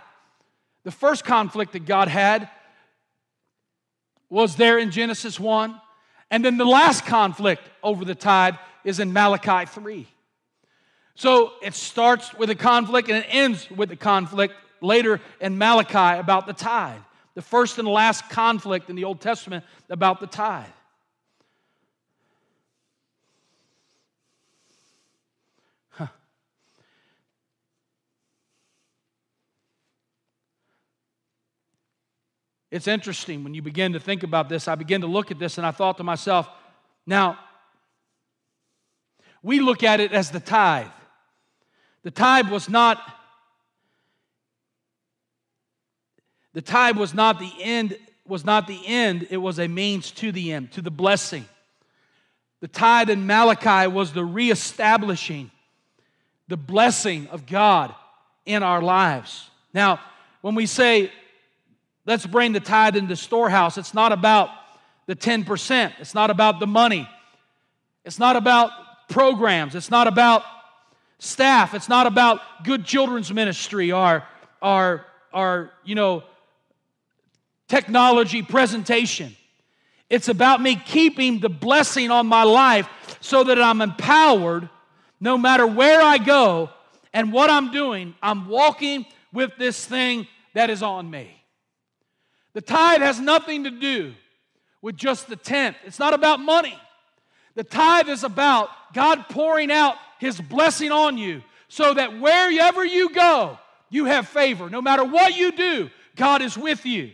the first conflict that God had was there in Genesis 1. And then the last conflict over the tithe is in Malachi 3. So it starts with a conflict and it ends with a conflict later in Malachi about the tithe. The first and last conflict in the Old Testament about the tithe. It's interesting when you begin to think about this. I begin to look at this and I thought to myself, now, We look at it as the tithe. The tithe was not the tithe was not the end was not the end, it was a means to the end, to the blessing. The tithe in Malachi was the reestablishing the blessing of God in our lives. Now, when we say, let's bring the tithe into the storehouse, it's not about the 10%, it's not about the money, it's not about programs, it's not about staff, it's not about good children's ministry or, or, or you know, technology presentation. It's about me keeping the blessing on my life so that I'm empowered no matter where I go and what I'm doing. I'm walking with this thing that is on me. The tithe has nothing to do with just the tenth, it's not about money. The tithe is about God pouring out His blessing on you so that wherever you go, you have favor. No matter what you do, God is with you.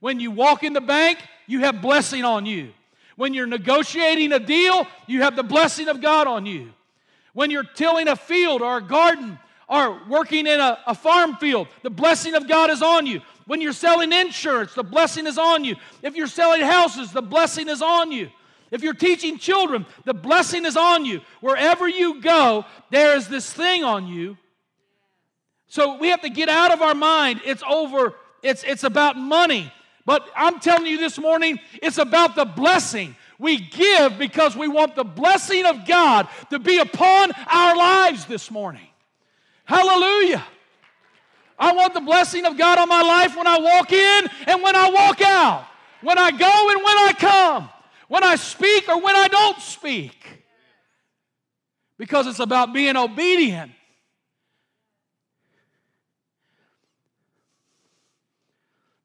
When you walk in the bank, you have blessing on you. When you're negotiating a deal, you have the blessing of God on you. When you're tilling a field or a garden or working in a, a, farm field, the blessing of God is on you. When you're selling insurance, the blessing is on you. If you're selling houses, the blessing is on you. If you're teaching children, the blessing is on you. Wherever you go, there is this thing on you. So we have to get out of our mind, it's over, it's, it's about money. But I'm telling you this morning, it's about the blessing. We give because we want the blessing of God to be upon our lives this morning. Hallelujah. I want the blessing of God on my life when I walk in and when I walk out, when I go and when I come, when I speak or when I don't speak. Because it's about being obedient.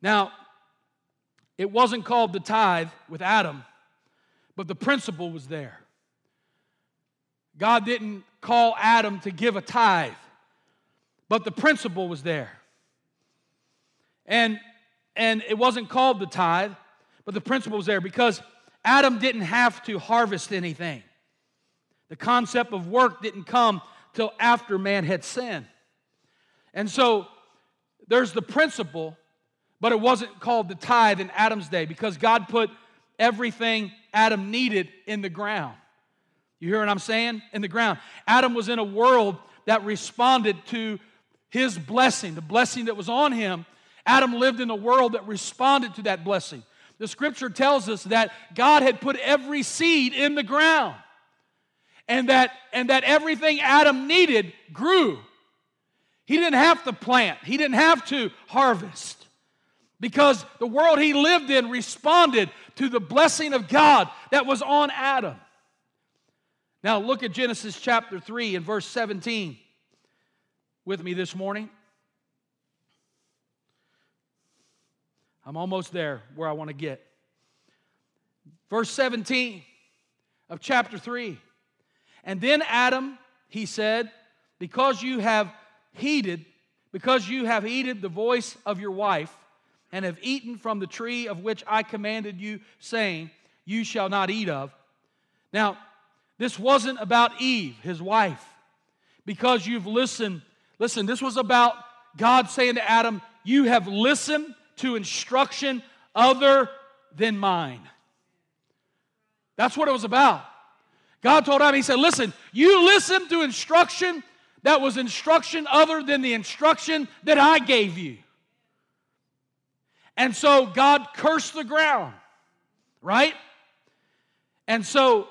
Now, it wasn't called the tithe with Adam, but the principle was there. God didn't call Adam to give a tithe, but the principle was there. And, and it wasn't called the tithe, but the principle was there because Adam didn't have to harvest anything. The concept of work didn't come till after man had sinned. And so there's the principle but it wasn't called the tithe in Adam's day because God put everything Adam needed in the ground. You hear what I'm saying? In the ground. Adam was in a world that responded to his blessing, the blessing that was on him. Adam lived in a world that responded to that blessing. The scripture tells us that God had put every seed in the ground and that, and that everything Adam needed grew. He didn't have to plant, he didn't have to harvest because the world he lived in responded to the blessing of God that was on Adam. Now, look at Genesis chapter 3 and verse 17 with me this morning. I'm almost there where I want to get. Verse 17 of chapter 3. And then Adam, he said, because you have heeded, because you have heeded the voice of your wife, and have eaten from the tree of which I commanded you, saying, You shall not eat of. Now, this wasn't about Eve, his wife, because you've listened. Listen, this was about God saying to Adam, You have listened to instruction other than mine. That's what it was about. God told Adam, He said, Listen, you listened to instruction that was instruction other than the instruction that I gave you. And so God cursed the ground, right? And so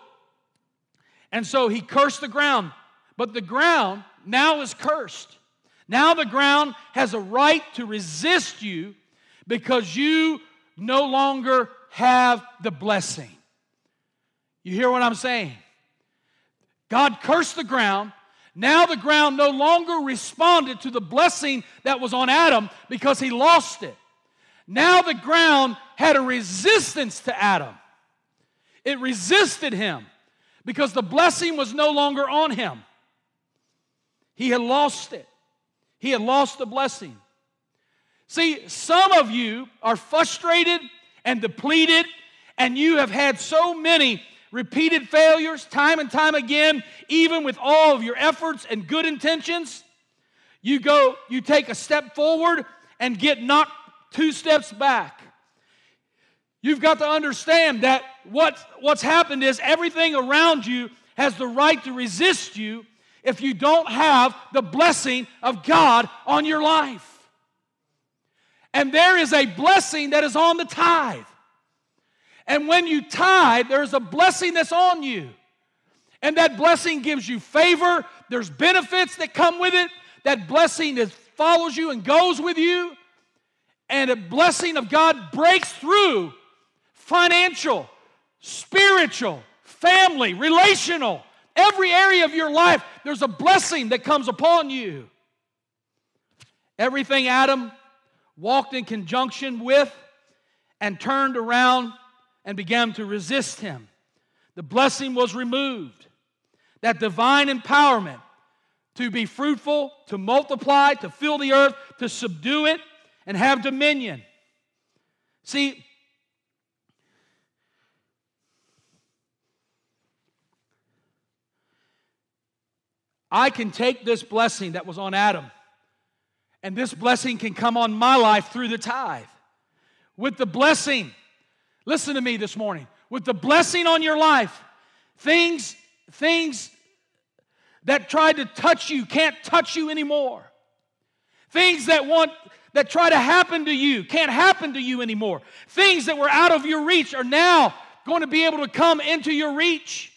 and so he cursed the ground, but the ground now is cursed. Now the ground has a right to resist you because you no longer have the blessing. You hear what I'm saying? God cursed the ground. Now the ground no longer responded to the blessing that was on Adam because he lost it. Now the ground had a resistance to Adam. It resisted him because the blessing was no longer on him. He had lost it, he had lost the blessing. See, some of you are frustrated and depleted, and you have had so many repeated failures, time and time again, even with all of your efforts and good intentions, you go, you take a step forward and get knocked two steps back. You've got to understand that what, what's happened is everything around you has the right to resist you if you don't have the blessing of God on your life. And there is a blessing that is on the tithe. And when you tithe, there's a blessing that's on you. And that blessing gives you favor. There's benefits that come with it. That blessing that follows you and goes with you. And a blessing of God breaks through financial, spiritual, family, relational, every area of your life. There's a blessing that comes upon you. Everything Adam walked in conjunction with and turned around and began to resist him. The blessing was removed. That divine empowerment to be fruitful, to multiply, to fill the earth, to subdue it, and have dominion. See, I can take this blessing that was on Adam and this blessing can come on my life through the tithe. With the blessing, listen to me this morning. With the blessing on your life, things, things that tried to touch you can't touch you anymore. Things that want that try to happen to you can't happen to you anymore. Things that were out of your reach are now going to be able to come into your reach.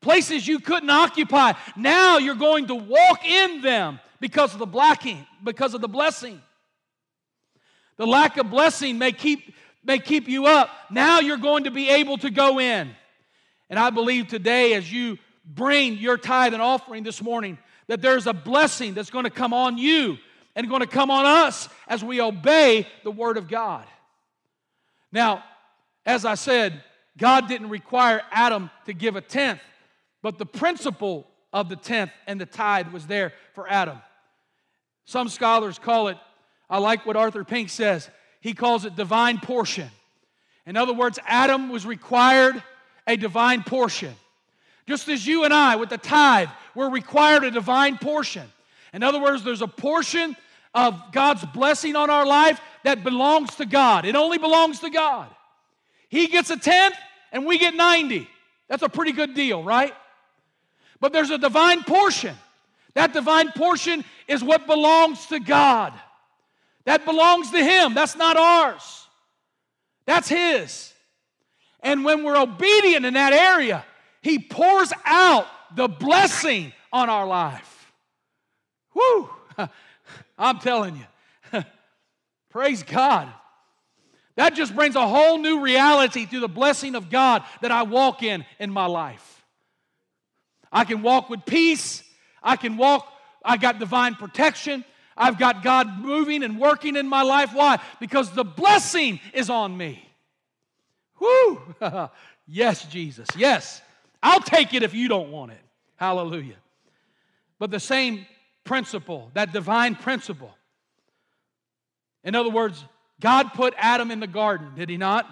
Places you couldn't occupy, now you're going to walk in them because of the blacking, because of the blessing. The lack of blessing may keep, may keep you up. Now you're going to be able to go in. And I believe today, as you bring your tithe and offering this morning, that there's a blessing that's going to come on you and going to come on us as we obey the Word of God. Now, as I said, God didn't require Adam to give a tenth, but the principle of the tenth and the tithe was there for Adam. Some scholars call it, I like what Arthur Pink says, he calls it divine portion. In other words, Adam was required a divine portion. Just as you and I, with the tithe, were required a divine portion. In other words, there's a portion of God's blessing on our life that belongs to God. It only belongs to God. He gets a tenth and we get 90. That's a pretty good deal, right? But there's a divine portion. That divine portion is what belongs to God. That belongs to Him. That's not ours. That's His. And when we're obedient in that area, He pours out the blessing on our life. Whoo! I'm telling you. Praise God. That just brings a whole new reality to the blessing of God that I walk in in my life. I can walk with peace. I can walk, I got divine protection. I've got God moving and working in my life. Why? Because the blessing is on me. Whoo! yes, Jesus. Yes. I'll take it if you don't want it. Hallelujah. But the same principle, that divine principle. In other words, God put Adam in the garden, did he not?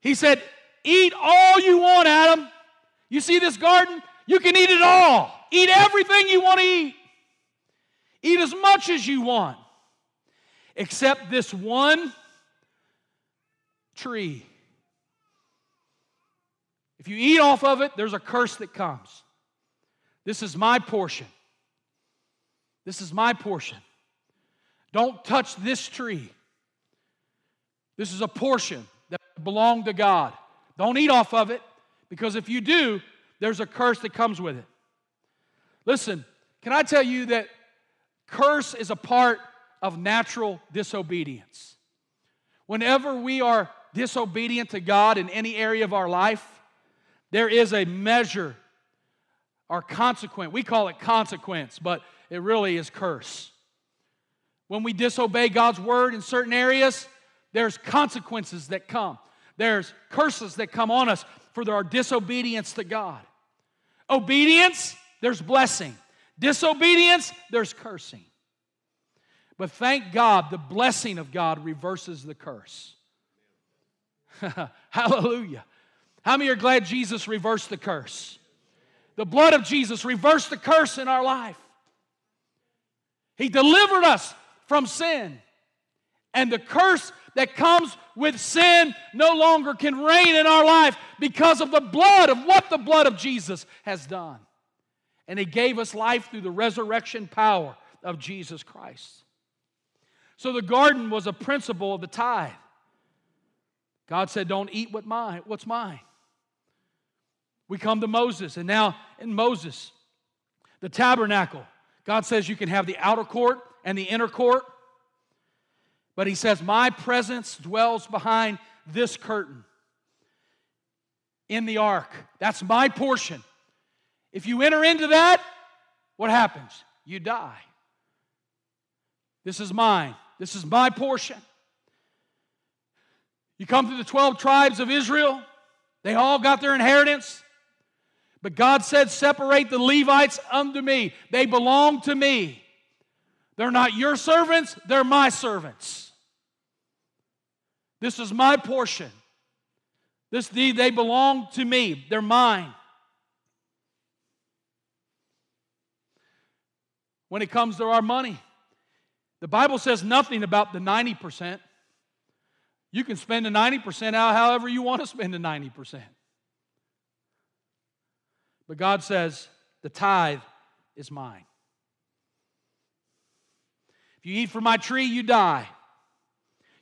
He said, Eat all you want, Adam. You see this garden? You can eat it all. Eat everything you want to eat. Eat as much as you want, except this one tree. If you eat off of it, there's a curse that comes. This is my portion. This is my portion. Don't touch this tree. This is a portion that belonged to God. Don't eat off of it because if you do, there's a curse that comes with it. Listen, can I tell you that curse is a part of natural disobedience? Whenever we are disobedient to God in any area of our life, there is a measure or consequence. We call it consequence, but it really is curse. When we disobey God's word in certain areas, there's consequences that come. There's curses that come on us for our disobedience to God. Obedience there's blessing. Disobedience, there's cursing. But thank God, the blessing of God reverses the curse. Hallelujah. How many are glad Jesus reversed the curse? The blood of Jesus reversed the curse in our life. He delivered us from sin. And the curse that comes with sin no longer can reign in our life because of the blood of what the blood of Jesus has done. And He gave us life through the resurrection power of Jesus Christ. So the garden was a principle of the tithe. God said, Don't eat what mine, what's mine. We come to Moses, and now in Moses, the tabernacle, God says you can have the outer court and the inner court. But he says, My presence dwells behind this curtain in the ark. That's my portion. If you enter into that, what happens? You die. This is mine. This is my portion. You come to the 12 tribes of Israel, they all got their inheritance. But God said, Separate the Levites unto me. They belong to me. They're not your servants, they're my servants. This is my portion. This deed, they belong to me, they're mine. When it comes to our money, the Bible says nothing about the 90%. You can spend the 90% out however you want to spend the 90%. But God says, the tithe is mine. If you eat from my tree, you die.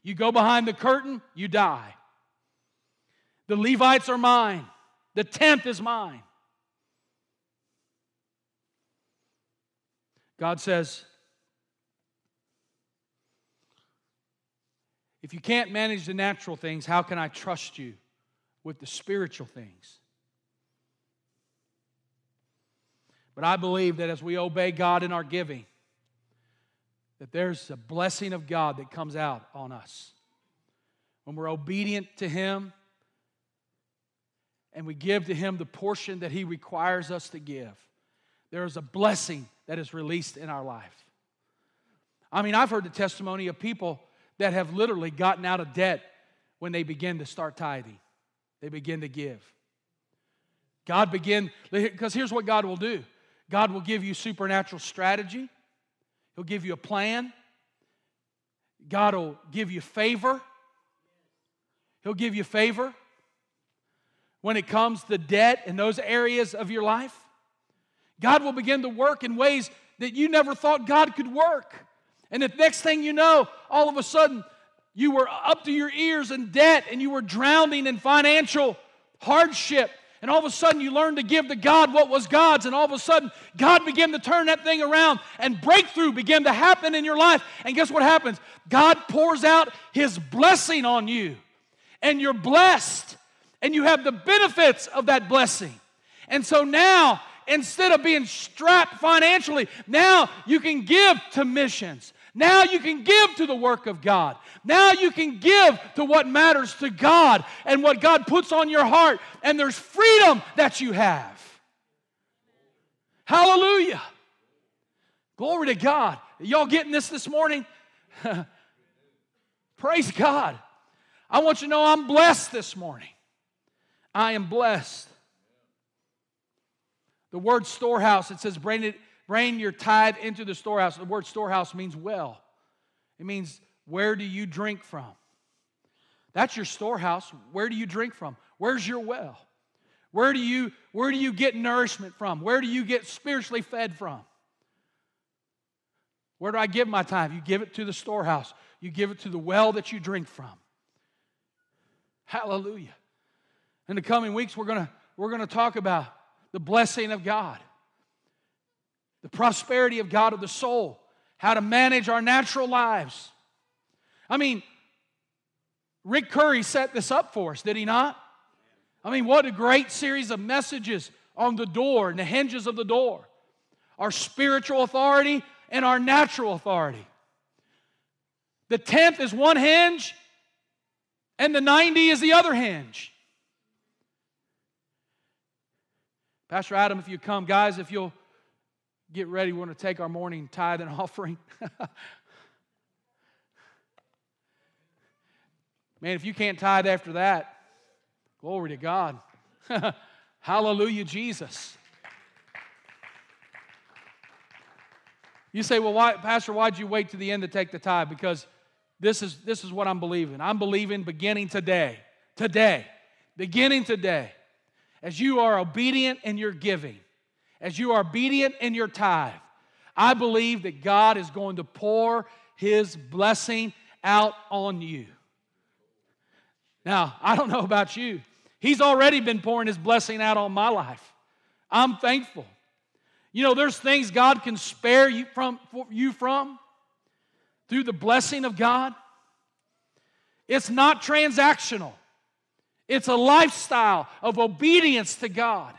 You go behind the curtain, you die. The Levites are mine. The tenth is mine. God says, if you can't manage the natural things, how can I trust you with the spiritual things? But I believe that as we obey God in our giving, that there's a blessing of God that comes out on us. When we're obedient to Him and we give to Him the portion that He requires us to give, there is a blessing that is released in our life. I mean, I've heard the testimony of people that have literally gotten out of debt when they begin to start tithing, they begin to give. God begin, because here's what God will do God will give you supernatural strategy, He'll give you a plan, God will give you favor. He'll give you favor when it comes to debt in those areas of your life. God will begin to work in ways that you never thought God could work. And the next thing you know, all of a sudden, you were up to your ears in debt and you were drowning in financial hardship and all of a sudden you learn to give to God what was God's, and all of a sudden God began to turn that thing around, and breakthrough began to happen in your life. And guess what happens? God pours out His blessing on you, and you're blessed, and you have the benefits of that blessing. And so now, instead of being strapped financially, now you can give to missions. Now you can give to the work of God. Now you can give to what matters to God and what God puts on your heart, and there's freedom that you have. Hallelujah. Glory to God. Y'all getting this this morning? Praise God. I want you to know I'm blessed this morning. I am blessed. The word storehouse, it says, it, bring your tithe into the storehouse. The word storehouse means well, it means where do you drink from? That's your storehouse. Where do you drink from? Where's your well? Where do you, where do you get nourishment from? Where do you get spiritually fed from? Where do I give my time? You give it to the storehouse. You give it to the well that you drink from. Hallelujah. In the coming weeks, we're going to we're going to talk about the blessing of God, the prosperity of God of the soul, how to manage our natural lives, I mean, Rick Curry set this up for us, did he not? I mean, what a great series of messages on the door and the hinges of the door our spiritual authority and our natural authority. The 10th is one hinge, and the 90 is the other hinge. Pastor Adam, if you come, guys, if you'll get ready, we're going to take our morning tithe and offering. Man, if you can't tithe after that, glory to God. Hallelujah, Jesus. You say, well, why, Pastor, why'd you wait to the end to take the tithe? Because this is, this is what I'm believing. I'm believing beginning today, today, beginning today, as you are obedient in your giving, as you are obedient in your tithe, I believe that God is going to pour his blessing out on you. Now, I don't know about you. He's already been pouring his blessing out on my life. I'm thankful. You know, there's things God can spare you from, you from through the blessing of God. It's not transactional, it's a lifestyle of obedience to God.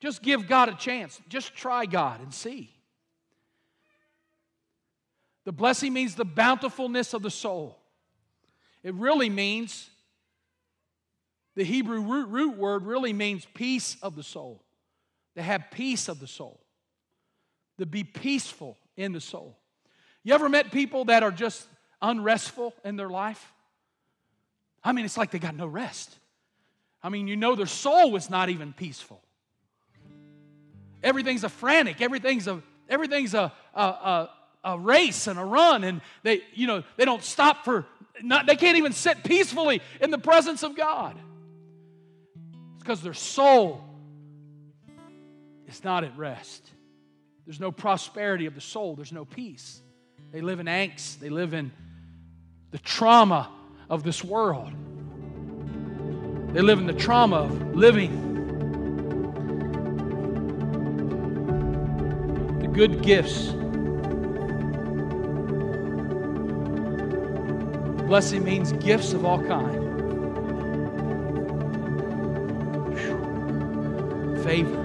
Just give God a chance. Just try God and see. The blessing means the bountifulness of the soul. It really means, the Hebrew root, root word really means peace of the soul to have peace of the soul, to be peaceful in the soul. You ever met people that are just unrestful in their life? I mean, it's like they got no rest. I mean, you know, their soul was not even peaceful. Everything's a frantic. Everything's a everything's a a, a, a race and a run, and they you know they don't stop for. Not, they can't even sit peacefully in the presence of God. It's because their soul is not at rest. There's no prosperity of the soul, there's no peace. They live in angst, they live in the trauma of this world. They live in the trauma of living. Good gifts. Blessing means gifts of all kind. Favor.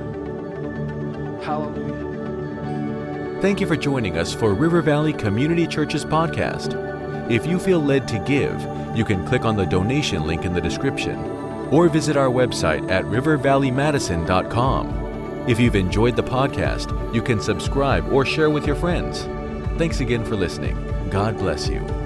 Hallelujah. Thank you for joining us for River Valley Community Church's podcast. If you feel led to give, you can click on the donation link in the description or visit our website at rivervalleymadison.com. If you've enjoyed the podcast, you can subscribe or share with your friends. Thanks again for listening. God bless you.